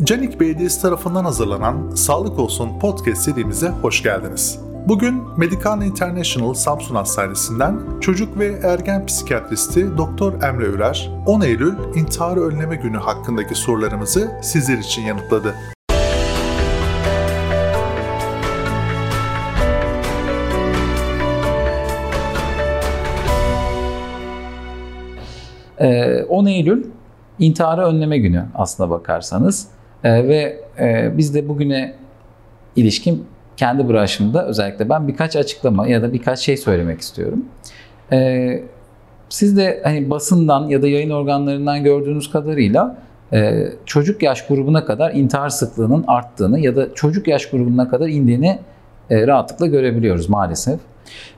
Canik Belediyesi tarafından hazırlanan Sağlık Olsun podcast serimize hoş geldiniz. Bugün Medical International Samsun Hastanesi'nden çocuk ve ergen psikiyatristi Doktor Emre Ürer, 10 Eylül İntiharı Önleme Günü hakkındaki sorularımızı sizler için yanıtladı. Ee, 10 Eylül intiharı önleme günü aslına bakarsanız. Ee, ve e, biz de bugüne ilişkin kendi branşımda özellikle ben birkaç açıklama ya da birkaç şey söylemek istiyorum. Ee, siz de hani basından ya da yayın organlarından gördüğünüz kadarıyla e, çocuk yaş grubuna kadar intihar sıklığının arttığını ya da çocuk yaş grubuna kadar indiğini e, rahatlıkla görebiliyoruz maalesef.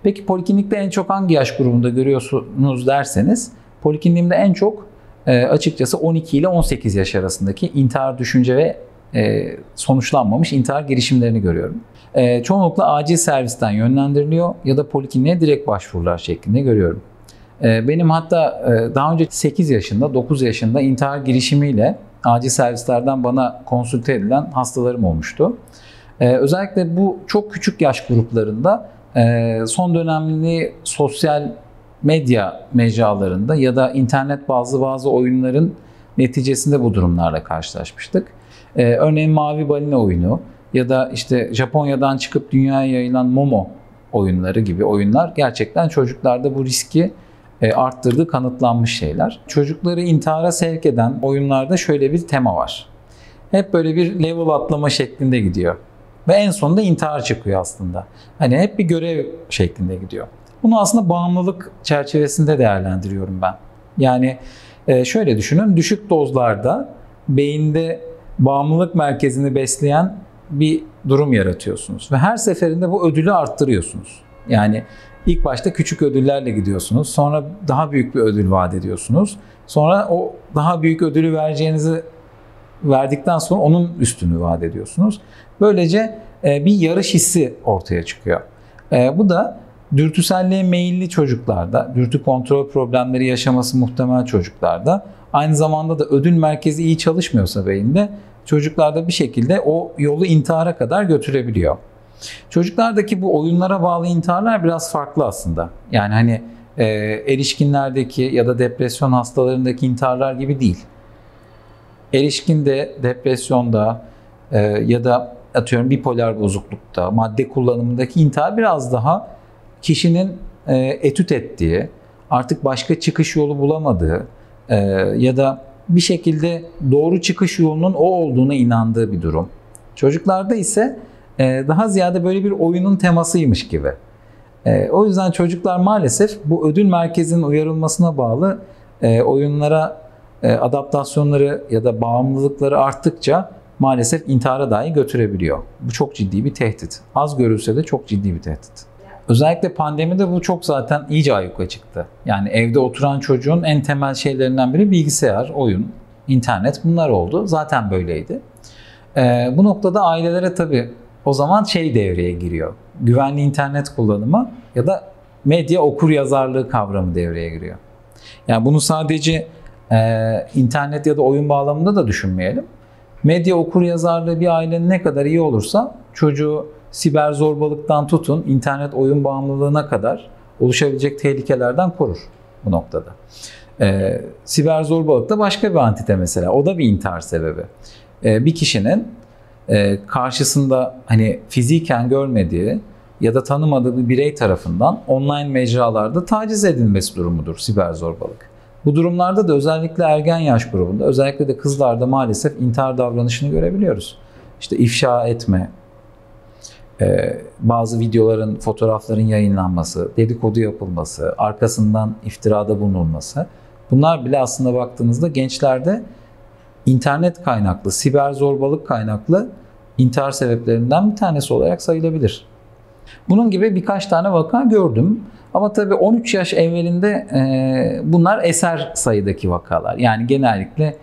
Peki poliklinikte en çok hangi yaş grubunda görüyorsunuz derseniz polikliniğimde en çok e, açıkçası 12 ile 18 yaş arasındaki intihar düşünce ve e, sonuçlanmamış intihar girişimlerini görüyorum. E, çoğunlukla acil servisten yönlendiriliyor ya da polikliniğe direkt başvurular şeklinde görüyorum. E, benim hatta e, daha önce 8 yaşında, 9 yaşında intihar girişimiyle acil servislerden bana konsülte edilen hastalarım olmuştu. E, özellikle bu çok küçük yaş gruplarında e, son dönemli sosyal medya mecralarında ya da internet bazı bazı oyunların neticesinde bu durumlarla karşılaşmıştık. Ee, örneğin Mavi Balina oyunu ya da işte Japonya'dan çıkıp dünyaya yayılan Momo oyunları gibi oyunlar gerçekten çocuklarda bu riski e, arttırdığı kanıtlanmış şeyler. Çocukları intihara sevk eden oyunlarda şöyle bir tema var. Hep böyle bir level atlama şeklinde gidiyor. Ve en sonunda intihar çıkıyor aslında. Hani hep bir görev şeklinde gidiyor. Bunu aslında bağımlılık çerçevesinde değerlendiriyorum ben. Yani e, şöyle düşünün, düşük dozlarda beyinde bağımlılık merkezini besleyen bir durum yaratıyorsunuz. Ve her seferinde bu ödülü arttırıyorsunuz. Yani ilk başta küçük ödüllerle gidiyorsunuz. Sonra daha büyük bir ödül vaat ediyorsunuz. Sonra o daha büyük ödülü vereceğinizi verdikten sonra onun üstünü vaat ediyorsunuz. Böylece e, bir yarış hissi ortaya çıkıyor. E, bu da dürtüselliğe meyilli çocuklarda, dürtü kontrol problemleri yaşaması muhtemel çocuklarda, aynı zamanda da ödül merkezi iyi çalışmıyorsa beyinde çocuklarda bir şekilde o yolu intihara kadar götürebiliyor. Çocuklardaki bu oyunlara bağlı intiharlar biraz farklı aslında. Yani hani e, erişkinlerdeki ya da depresyon hastalarındaki intiharlar gibi değil. Erişkinde, depresyonda e, ya da atıyorum bipolar bozuklukta, madde kullanımındaki intihar biraz daha kişinin e, etüt ettiği, artık başka çıkış yolu bulamadığı e, ya da bir şekilde doğru çıkış yolunun o olduğuna inandığı bir durum. Çocuklarda ise e, daha ziyade böyle bir oyunun temasıymış gibi. O yüzden çocuklar maalesef bu ödül merkezinin uyarılmasına bağlı oyunlara adaptasyonları ya da bağımlılıkları arttıkça maalesef intihara dahi götürebiliyor. Bu çok ciddi bir tehdit. Az görülse de çok ciddi bir tehdit. Özellikle pandemide bu çok zaten iyice ayyuka çıktı. Yani evde oturan çocuğun en temel şeylerinden biri bilgisayar, oyun, internet bunlar oldu. Zaten böyleydi. Ee, bu noktada ailelere tabii o zaman şey devreye giriyor. Güvenli internet kullanımı ya da medya okur yazarlığı kavramı devreye giriyor. Yani bunu sadece e, internet ya da oyun bağlamında da düşünmeyelim. Medya okur yazarlığı bir ailenin ne kadar iyi olursa çocuğu siber zorbalıktan tutun internet oyun bağımlılığına kadar oluşabilecek tehlikelerden korur bu noktada. Ee, siber zorbalık da başka bir antite mesela. O da bir intihar sebebi. Ee, bir kişinin e, karşısında hani fiziken görmediği ya da tanımadığı bir birey tarafından online mecralarda taciz edilmesi durumudur siber zorbalık. Bu durumlarda da özellikle ergen yaş grubunda, özellikle de kızlarda maalesef intihar davranışını görebiliyoruz. İşte ifşa etme, e, bazı videoların, fotoğrafların yayınlanması, dedikodu yapılması, arkasından iftirada bulunulması. Bunlar bile aslında baktığınızda gençlerde internet kaynaklı, siber zorbalık kaynaklı intihar sebeplerinden bir tanesi olarak sayılabilir. Bunun gibi birkaç tane vaka gördüm. Ama tabii 13 yaş evvelinde e, bunlar eser sayıdaki vakalar. Yani genellikle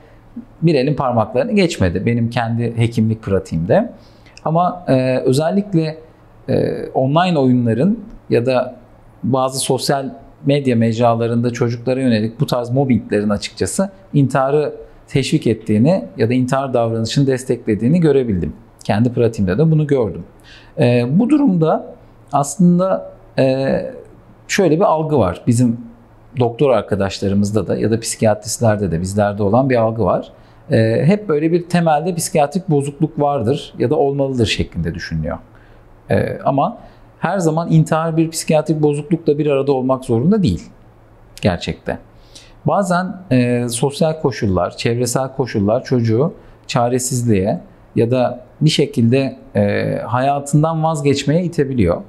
bir elin parmaklarını geçmedi benim kendi hekimlik pratiğimde. Ama e, özellikle e, online oyunların ya da bazı sosyal medya mecralarında çocuklara yönelik bu tarz mobbinglerin açıkçası intiharı teşvik ettiğini ya da intihar davranışını desteklediğini görebildim. Kendi pratiğimde de bunu gördüm. E, bu durumda aslında e, şöyle bir algı var. Bizim doktor arkadaşlarımızda da ya da psikiyatristlerde de bizlerde olan bir algı var. E, hep böyle bir temelde psikiyatrik bozukluk vardır ya da olmalıdır şeklinde düşünülüyor. E, ama her zaman intihar bir psikiyatrik bozuklukla bir arada olmak zorunda değil gerçekte. Bazen e, sosyal koşullar, çevresel koşullar çocuğu çaresizliğe ya da bir şekilde e, hayatından vazgeçmeye itebiliyor.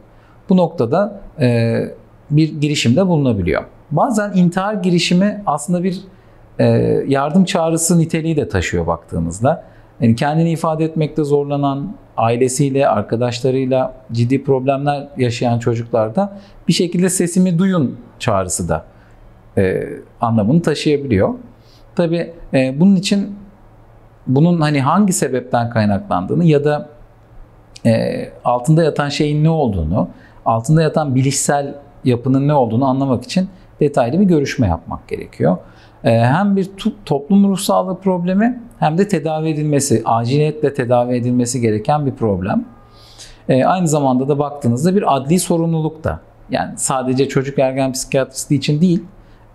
Bu noktada e, bir girişimde bulunabiliyor. Bazen intihar girişimi aslında bir yardım çağrısı niteliği de taşıyor baktığımızda. Yani kendini ifade etmekte zorlanan, ailesiyle, arkadaşlarıyla ciddi problemler yaşayan çocuklarda bir şekilde sesimi duyun çağrısı da e, anlamını taşıyabiliyor. Tabii e, bunun için bunun hani hangi sebepten kaynaklandığını ya da e, altında yatan şeyin ne olduğunu, altında yatan bilişsel yapının ne olduğunu anlamak için detaylı bir görüşme yapmak gerekiyor. E, hem bir toplum ruh sağlığı problemi hem de tedavi edilmesi, aciliyetle tedavi edilmesi gereken bir problem. E, aynı zamanda da baktığınızda bir adli sorumluluk da. Yani sadece çocuk ergen psikiyatristi için değil,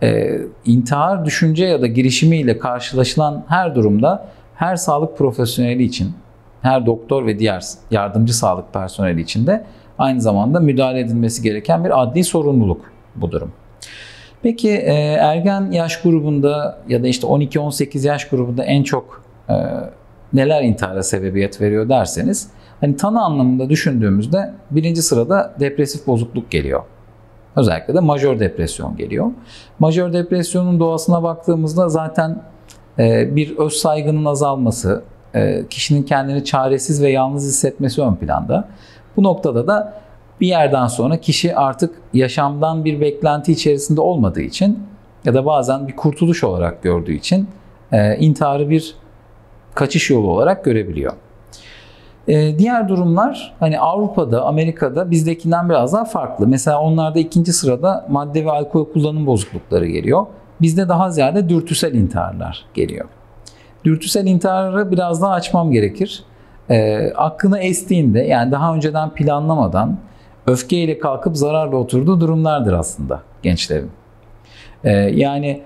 e, intihar düşünce ya da girişimiyle karşılaşılan her durumda her sağlık profesyoneli için, her doktor ve diğer yardımcı sağlık personeli için de aynı zamanda müdahale edilmesi gereken bir adli sorumluluk bu durum. Peki e, ergen yaş grubunda ya da işte 12-18 yaş grubunda en çok e, neler intihara sebebiyet veriyor derseniz hani tanı anlamında düşündüğümüzde birinci sırada depresif bozukluk geliyor. Özellikle de majör depresyon geliyor. Majör depresyonun doğasına baktığımızda zaten e, bir öz saygının azalması, kişinin kendini çaresiz ve yalnız hissetmesi ön planda. Bu noktada da bir yerden sonra kişi artık yaşamdan bir beklenti içerisinde olmadığı için ya da bazen bir kurtuluş olarak gördüğü için e, intiharı bir kaçış yolu olarak görebiliyor. E, diğer durumlar hani Avrupa'da, Amerika'da bizdekinden biraz daha farklı. Mesela onlarda ikinci sırada madde ve alkol kullanım bozuklukları geliyor. Bizde daha ziyade dürtüsel intiharlar geliyor. Dürtüsel intiharı biraz daha açmam gerekir. E, aklına estiğinde yani daha önceden planlamadan öfkeyle kalkıp zararla oturduğu durumlardır aslında gençlerin. E, yani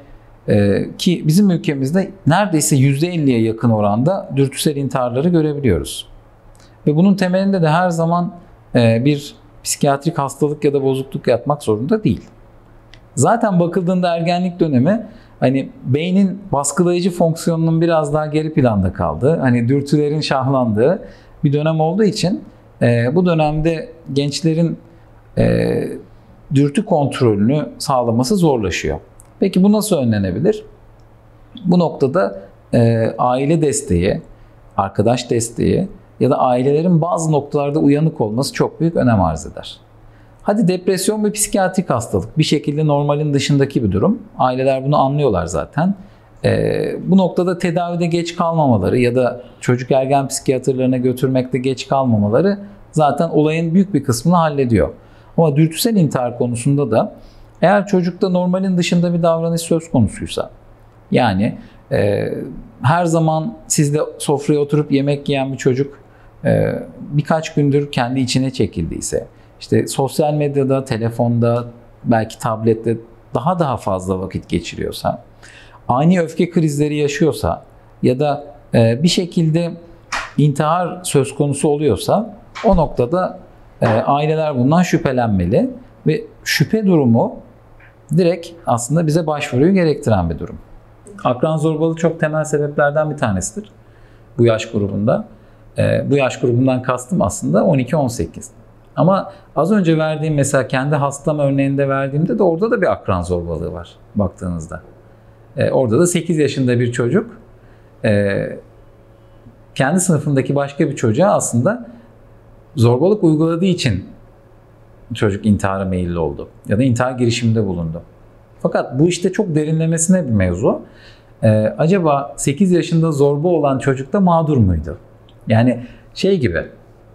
e, ki bizim ülkemizde neredeyse %50'ye yakın oranda dürtüsel intiharları görebiliyoruz. Ve bunun temelinde de her zaman e, bir psikiyatrik hastalık ya da bozukluk yatmak zorunda değil. Zaten bakıldığında ergenlik dönemi hani beynin baskılayıcı fonksiyonunun biraz daha geri planda kaldığı, hani dürtülerin şahlandığı bir dönem olduğu için e, bu dönemde gençlerin e, dürtü kontrolünü sağlaması zorlaşıyor. Peki bu nasıl önlenebilir? Bu noktada e, aile desteği, arkadaş desteği ya da ailelerin bazı noktalarda uyanık olması çok büyük önem arz eder. Hadi depresyon bir psikiyatrik hastalık. Bir şekilde normalin dışındaki bir durum. Aileler bunu anlıyorlar zaten. Ee, bu noktada tedavide geç kalmamaları ya da çocuk ergen psikiyatrlarına götürmekte geç kalmamaları zaten olayın büyük bir kısmını hallediyor. Ama dürtüsel intihar konusunda da eğer çocukta normalin dışında bir davranış söz konusuysa yani e, her zaman sizde sofraya oturup yemek yiyen bir çocuk e, birkaç gündür kendi içine çekildiyse işte sosyal medyada, telefonda, belki tablette daha daha fazla vakit geçiriyorsa, ani öfke krizleri yaşıyorsa ya da e, bir şekilde intihar söz konusu oluyorsa o noktada e, aileler bundan şüphelenmeli ve şüphe durumu direkt aslında bize başvuruyu gerektiren bir durum. Akran zorbalığı çok temel sebeplerden bir tanesidir bu yaş grubunda. E, bu yaş grubundan kastım aslında 12-18. Ama az önce verdiğim mesela kendi hastam örneğinde verdiğimde de orada da bir akran zorbalığı var baktığınızda. E, orada da 8 yaşında bir çocuk e, kendi sınıfındaki başka bir çocuğa aslında zorbalık uyguladığı için çocuk intihara meyilli oldu. Ya da intihar girişiminde bulundu. Fakat bu işte çok derinlemesine bir mevzu. Ee, acaba 8 yaşında zorba olan çocuk da mağdur muydu? Yani şey gibi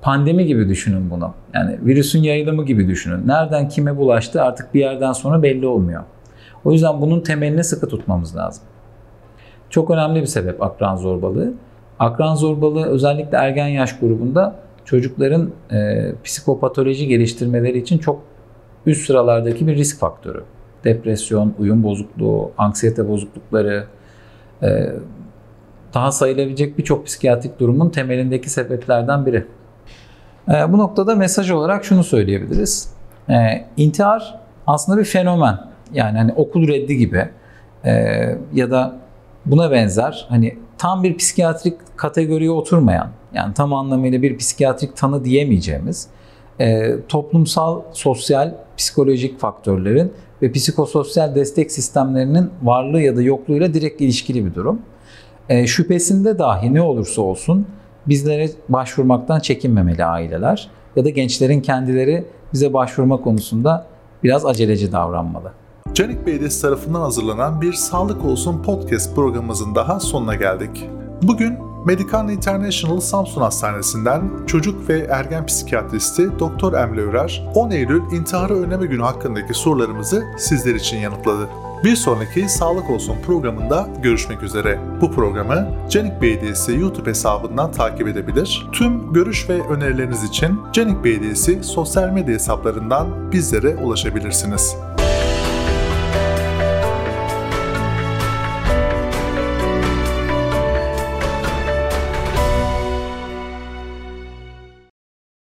pandemi gibi düşünün bunu. Yani virüsün yayılımı gibi düşünün. Nereden kime bulaştı artık bir yerden sonra belli olmuyor. O yüzden bunun temelini sıkı tutmamız lazım. çok önemli bir sebep akran zorbalığı. Akran zorbalığı özellikle ergen yaş grubunda çocukların e, psikopatoloji geliştirmeleri için çok üst sıralardaki bir risk faktörü. Depresyon, uyum bozukluğu, anksiyete bozuklukları, e, daha sayılabilecek birçok psikiyatrik durumun temelindeki sebeplerden biri. E, bu noktada mesaj olarak şunu söyleyebiliriz. E, intihar aslında bir fenomen. Yani hani okul reddi gibi e, ya da buna benzer hani tam bir psikiyatrik kategoriye oturmayan yani tam anlamıyla bir psikiyatrik tanı diyemeyeceğimiz e, toplumsal, sosyal, psikolojik faktörlerin ve psikososyal destek sistemlerinin varlığı ya da yokluğuyla direkt ilişkili bir durum. E, şüphesinde dahi ne olursa olsun bizlere başvurmaktan çekinmemeli aileler ya da gençlerin kendileri bize başvurma konusunda biraz aceleci davranmalı. Canik Belediyesi tarafından hazırlanan bir Sağlık Olsun podcast programımızın daha sonuna geldik. Bugün Medical International Samsun Hastanesi'nden çocuk ve ergen psikiyatristi Doktor Emre Ürer 10 Eylül İntiharı Önleme Günü hakkındaki sorularımızı sizler için yanıtladı. Bir sonraki Sağlık Olsun programında görüşmek üzere. Bu programı Canik Belediyesi YouTube hesabından takip edebilir. Tüm görüş ve önerileriniz için Canik Belediyesi sosyal medya hesaplarından bizlere ulaşabilirsiniz.